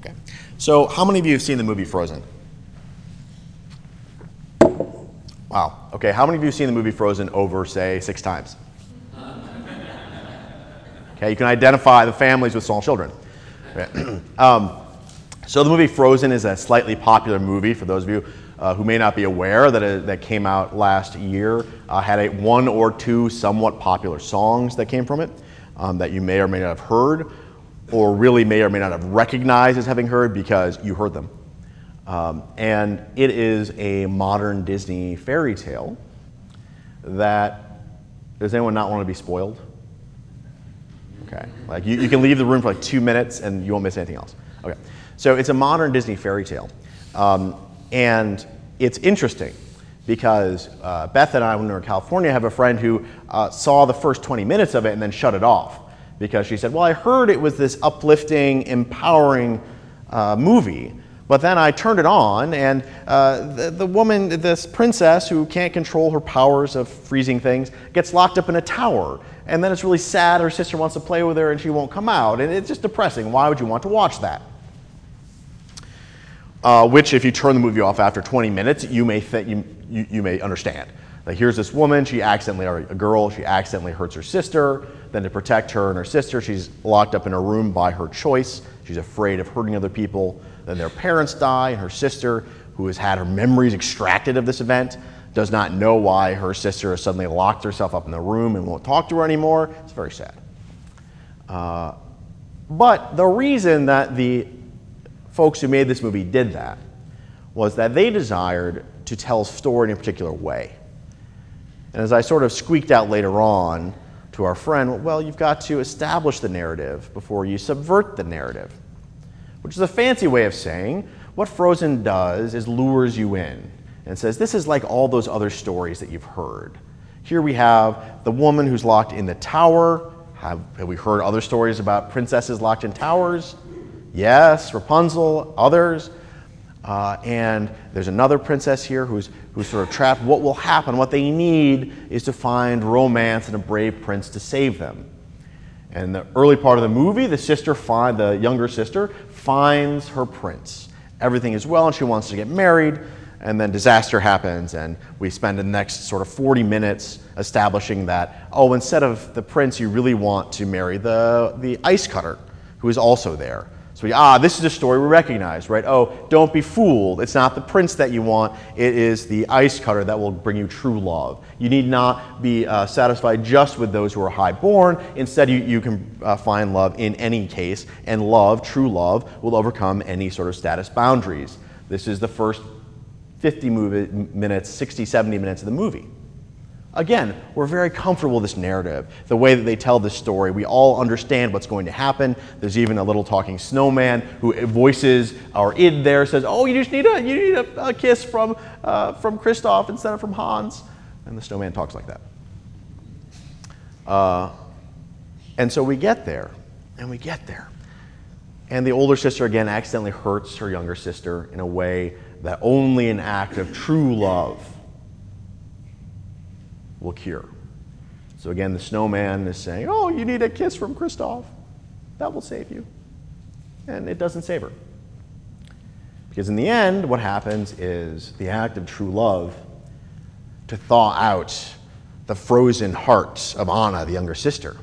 Okay. So, how many of you have seen the movie Frozen? Wow. Okay. How many of you have seen the movie Frozen over, say, six times? Okay. You can identify the families with small children. Okay. um, so, the movie Frozen is a slightly popular movie for those of you uh, who may not be aware that it, that came out last year. Uh, had a one or two somewhat popular songs that came from it um, that you may or may not have heard or really may or may not have recognized as having heard because you heard them. Um, and it is a modern Disney fairy tale that does anyone not want to be spoiled? Okay, like you, you can leave the room for like two minutes and you won't miss anything else. Okay, so it's a modern Disney fairy tale. Um, and it's interesting because uh, Beth and I, when we were in California, have a friend who uh, saw the first 20 minutes of it and then shut it off because she said, Well, I heard it was this uplifting, empowering uh, movie. But then I turned it on, and uh, the, the woman, this princess who can't control her powers of freezing things, gets locked up in a tower. And then it's really sad. Her sister wants to play with her, and she won't come out. And it's just depressing. Why would you want to watch that? Uh, which, if you turn the movie off after 20 minutes, you may, th- you, you, you may understand. Here's this woman, she accidentally, or a girl, she accidentally hurts her sister. Then, to protect her and her sister, she's locked up in a room by her choice. She's afraid of hurting other people. Then, their parents die, and her sister, who has had her memories extracted of this event, does not know why her sister has suddenly locked herself up in the room and won't talk to her anymore. It's very sad. Uh, but the reason that the folks who made this movie did that was that they desired to tell a story in a particular way. And as I sort of squeaked out later on to our friend, well, you've got to establish the narrative before you subvert the narrative, which is a fancy way of saying what Frozen does is lures you in and says, this is like all those other stories that you've heard. Here we have the woman who's locked in the tower. Have, have we heard other stories about princesses locked in towers? Yes, Rapunzel, others. Uh, and there's another princess here who's, who's sort of trapped. What will happen? What they need is to find romance and a brave prince to save them. And the early part of the movie, the sister find the younger sister finds her prince. Everything is well, and she wants to get married. And then disaster happens, and we spend the next sort of 40 minutes establishing that, oh, instead of the prince, you really want to marry the, the ice cutter, who is also there. So we, ah, this is a story we recognize, right? Oh, don't be fooled. It's not the prince that you want. It is the ice cutter that will bring you true love. You need not be uh, satisfied just with those who are high born. Instead, you, you can uh, find love in any case, and love, true love, will overcome any sort of status boundaries. This is the first 50 movie, minutes, 60, 70 minutes of the movie. Again, we're very comfortable with this narrative, the way that they tell this story. We all understand what's going to happen. There's even a little talking snowman who voices our id there, says, "Oh, you just need a you need a, a kiss from uh, from Kristoff instead of from Hans," and the snowman talks like that. Uh, and so we get there, and we get there, and the older sister again accidentally hurts her younger sister in a way that only an act of true love will cure. So again, the snowman is saying, Oh, you need a kiss from Kristoff. That will save you. And it doesn't save her. Because in the end, what happens is the act of true love to thaw out the frozen heart of Anna, the younger sister,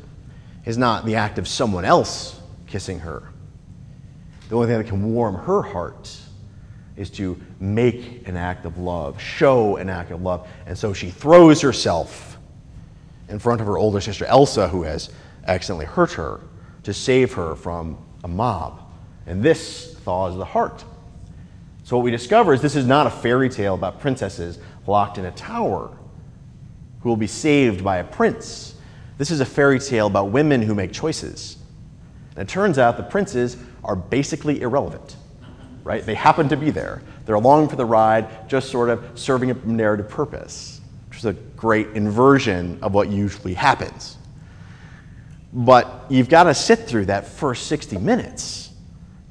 is not the act of someone else kissing her. The only thing that can warm her heart is to make an act of love, show an act of love. And so she throws herself in front of her older sister Elsa, who has accidentally hurt her, to save her from a mob. And this thaws the heart. So, what we discover is this is not a fairy tale about princesses locked in a tower who will be saved by a prince. This is a fairy tale about women who make choices. And it turns out the princes are basically irrelevant right? They happen to be there. They're along for the ride, just sort of serving a narrative purpose, which is a great inversion of what usually happens. But you've got to sit through that first 60 minutes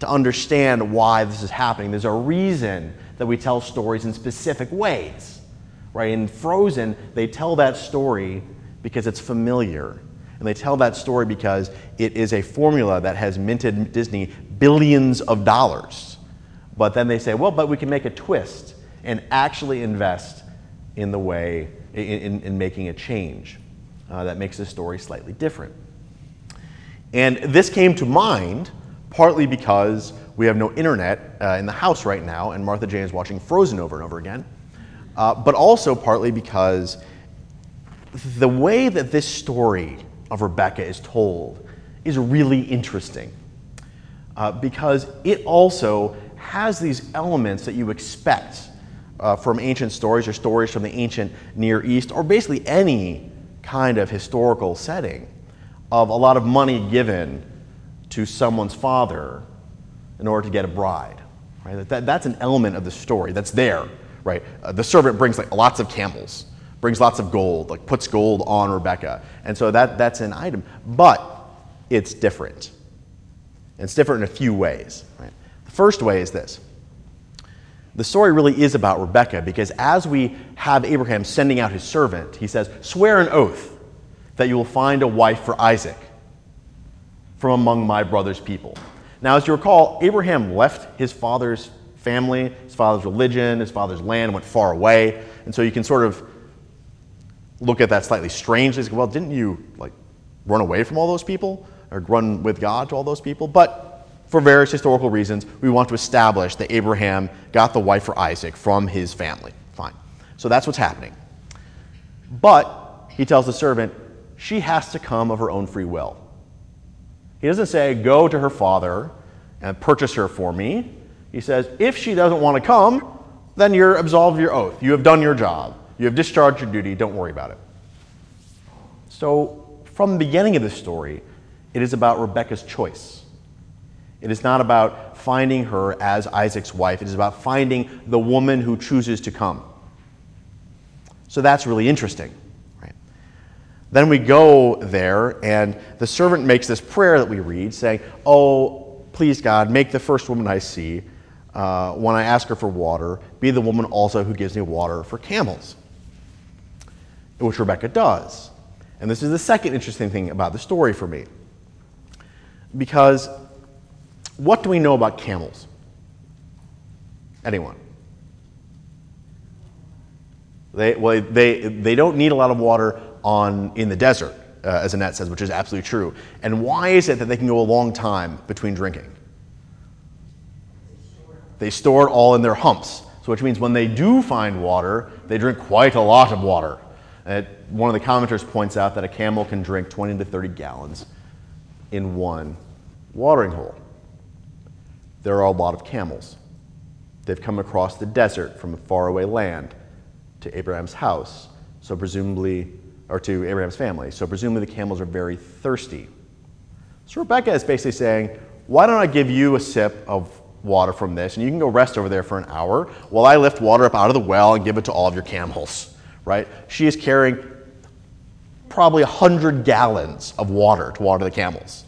to understand why this is happening. There's a reason that we tell stories in specific ways, right? In Frozen, they tell that story because it's familiar. And they tell that story because it is a formula that has minted Disney billions of dollars. But then they say, well, but we can make a twist and actually invest in the way, in, in, in making a change uh, that makes the story slightly different. And this came to mind partly because we have no internet uh, in the house right now, and Martha Jane is watching Frozen over and over again, uh, but also partly because the way that this story of Rebecca is told is really interesting. Uh, because it also has these elements that you expect uh, from ancient stories or stories from the ancient Near East, or basically any kind of historical setting of a lot of money given to someone's father in order to get a bride. Right? That, that's an element of the story that's there. Right? Uh, the servant brings like lots of camels, brings lots of gold, like puts gold on Rebecca, and so that, that's an item. But it's different. It's different in a few ways. First way is this. The story really is about Rebecca because as we have Abraham sending out his servant, he says, Swear an oath that you will find a wife for Isaac from among my brother's people. Now, as you recall, Abraham left his father's family, his father's religion, his father's land, went far away. And so you can sort of look at that slightly strangely. Well, didn't you like run away from all those people or run with God to all those people? But for various historical reasons, we want to establish that Abraham got the wife for Isaac from his family. Fine. So that's what's happening. But he tells the servant, she has to come of her own free will. He doesn't say, Go to her father and purchase her for me. He says, If she doesn't want to come, then you're absolved of your oath. You have done your job. You have discharged your duty. Don't worry about it. So, from the beginning of this story, it is about Rebecca's choice. It is not about finding her as Isaac's wife, it is about finding the woman who chooses to come. So, that's really interesting. Then we go there, and the servant makes this prayer that we read, saying, Oh, please, God, make the first woman I see, uh, when I ask her for water, be the woman also who gives me water for camels. Which Rebecca does. And this is the second interesting thing about the story for me. Because what do we know about camels? Anyone? They, well, they, they don't need a lot of water on, in the desert, uh, as Annette says, which is absolutely true. And why is it that they can go a long time between drinking? They store it all in their humps. So, which means when they do find water, they drink quite a lot of water. And one of the commenters points out that a camel can drink 20 to 30 gallons in one watering hole. There are a lot of camels. They've come across the desert from a faraway land to Abraham's house. So, presumably, or to Abraham's family. So presumably the camels are very thirsty. So Rebecca is basically saying, Why don't I give you a sip of water from this, and you can go rest over there for an hour while I lift water up out of the well and give it to all of your camels, right? She is carrying probably 100 gallons of water to water the camels.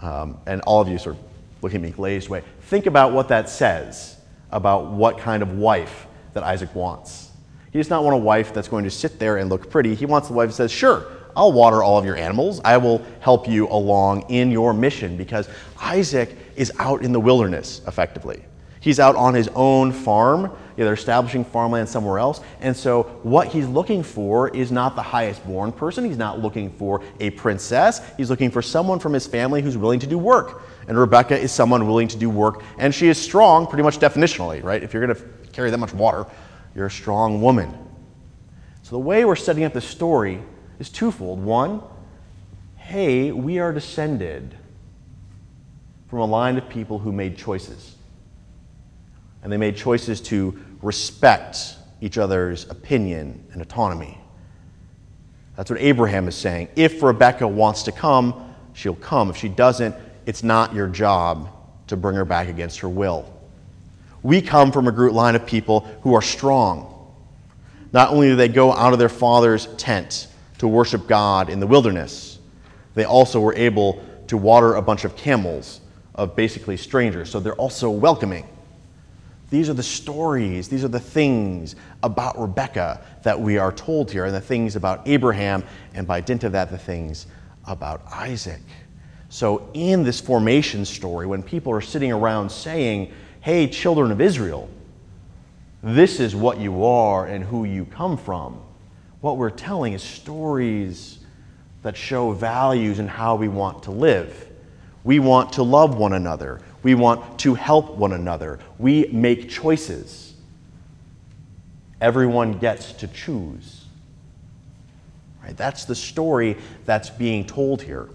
Um, and all of you sort of look at me glazed way. Think about what that says about what kind of wife that Isaac wants. He does not want a wife that's going to sit there and look pretty. He wants the wife that says, Sure, I'll water all of your animals. I will help you along in your mission because Isaac is out in the wilderness, effectively. He's out on his own farm. they're establishing farmland somewhere else. And so, what he's looking for is not the highest born person. He's not looking for a princess. He's looking for someone from his family who's willing to do work. And Rebecca is someone willing to do work. And she is strong, pretty much definitionally, right? If you're going to carry that much water, you're a strong woman. So, the way we're setting up the story is twofold. One, hey, we are descended from a line of people who made choices. And they made choices to respect each other's opinion and autonomy. That's what Abraham is saying. If Rebecca wants to come, she'll come. If she doesn't, it's not your job to bring her back against her will. We come from a group line of people who are strong. Not only do they go out of their father's tent to worship God in the wilderness, they also were able to water a bunch of camels of basically strangers. So they're also welcoming. These are the stories, these are the things about Rebecca that we are told here, and the things about Abraham, and by dint of that, the things about Isaac. So, in this formation story, when people are sitting around saying, Hey, children of Israel, this is what you are and who you come from, what we're telling is stories that show values and how we want to live. We want to love one another. We want to help one another. We make choices. Everyone gets to choose. Right? That's the story that's being told here.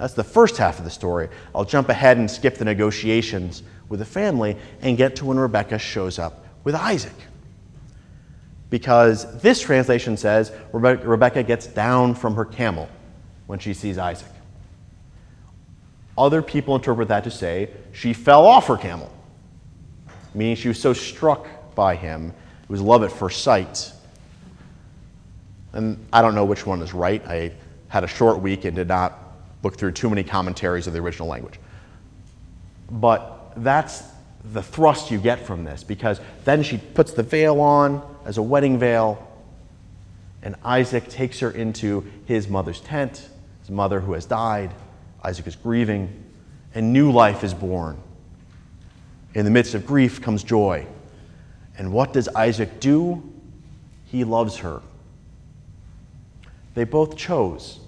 That's the first half of the story. I'll jump ahead and skip the negotiations with the family and get to when Rebecca shows up with Isaac. Because this translation says Rebecca gets down from her camel when she sees Isaac. Other people interpret that to say she fell off her camel, meaning she was so struck by him. It was love at first sight. And I don't know which one is right. I had a short week and did not look through too many commentaries of the original language. But that's the thrust you get from this because then she puts the veil on as a wedding veil, and Isaac takes her into his mother's tent, his mother who has died. Isaac is grieving, and new life is born. In the midst of grief comes joy. And what does Isaac do? He loves her. They both chose.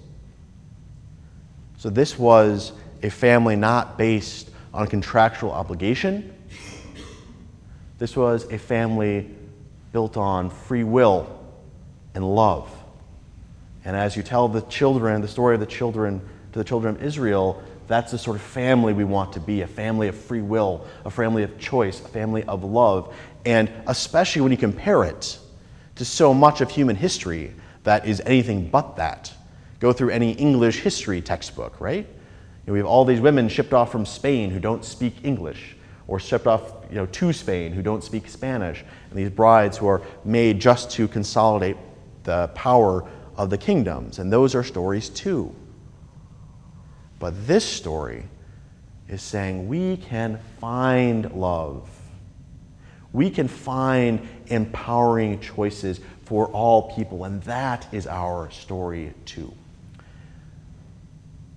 So this was a family not based on contractual obligation. This was a family built on free will and love. And as you tell the children, the story of the children to the children of Israel, that's the sort of family we want to be a family of free will, a family of choice, a family of love. And especially when you compare it to so much of human history that is anything but that. Go through any English history textbook, right? You know, we have all these women shipped off from Spain who don't speak English, or shipped off you know, to Spain who don't speak Spanish, and these brides who are made just to consolidate the power of the kingdoms. And those are stories too. But this story is saying we can find love. We can find empowering choices for all people, and that is our story too.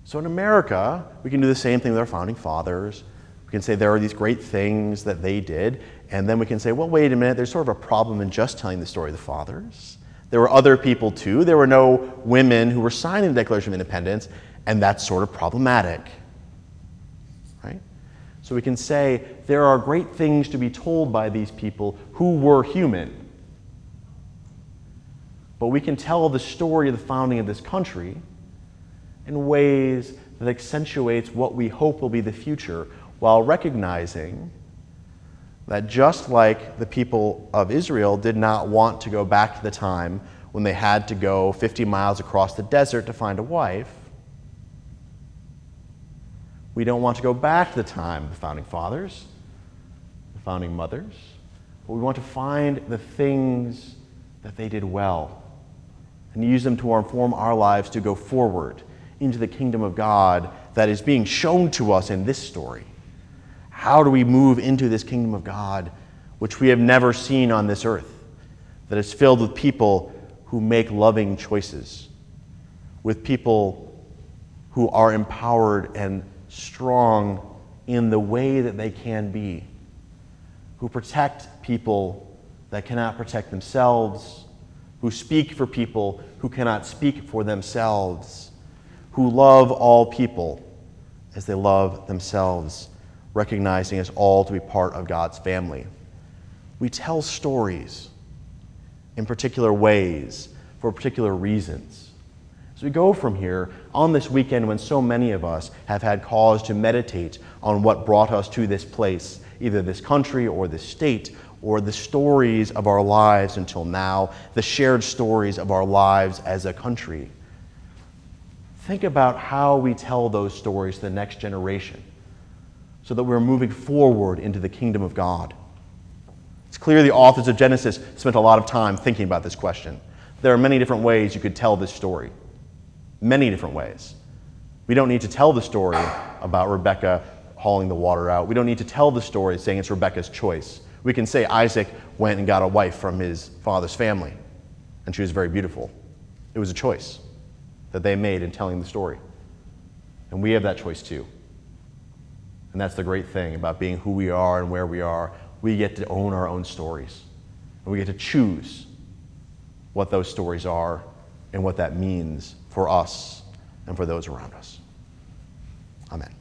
So in America, we can do the same thing with our founding fathers. We can say there are these great things that they did, and then we can say, well, wait a minute, there's sort of a problem in just telling the story of the fathers. There were other people too. There were no women who were signing the Declaration of Independence, and that's sort of problematic. Right? So we can say there are great things to be told by these people who were human. But we can tell the story of the founding of this country in ways that accentuates what we hope will be the future while recognizing that just like the people of Israel did not want to go back to the time when they had to go 50 miles across the desert to find a wife, we don't want to go back to the time of the founding fathers, the founding mothers, but we want to find the things that they did well and use them to inform our lives to go forward into the kingdom of God that is being shown to us in this story. How do we move into this kingdom of God, which we have never seen on this earth, that is filled with people who make loving choices, with people who are empowered and strong in the way that they can be, who protect people that cannot protect themselves, who speak for people who cannot speak for themselves, who love all people as they love themselves recognizing us all to be part of God's family. We tell stories in particular ways for particular reasons. As we go from here, on this weekend when so many of us have had cause to meditate on what brought us to this place, either this country or this state, or the stories of our lives until now, the shared stories of our lives as a country. Think about how we tell those stories to the next generation so that we're moving forward into the kingdom of God? It's clear the authors of Genesis spent a lot of time thinking about this question. There are many different ways you could tell this story. Many different ways. We don't need to tell the story about Rebecca hauling the water out. We don't need to tell the story saying it's Rebecca's choice. We can say Isaac went and got a wife from his father's family, and she was very beautiful. It was a choice that they made in telling the story. And we have that choice too. And that's the great thing about being who we are and where we are. We get to own our own stories. And we get to choose what those stories are and what that means for us and for those around us. Amen.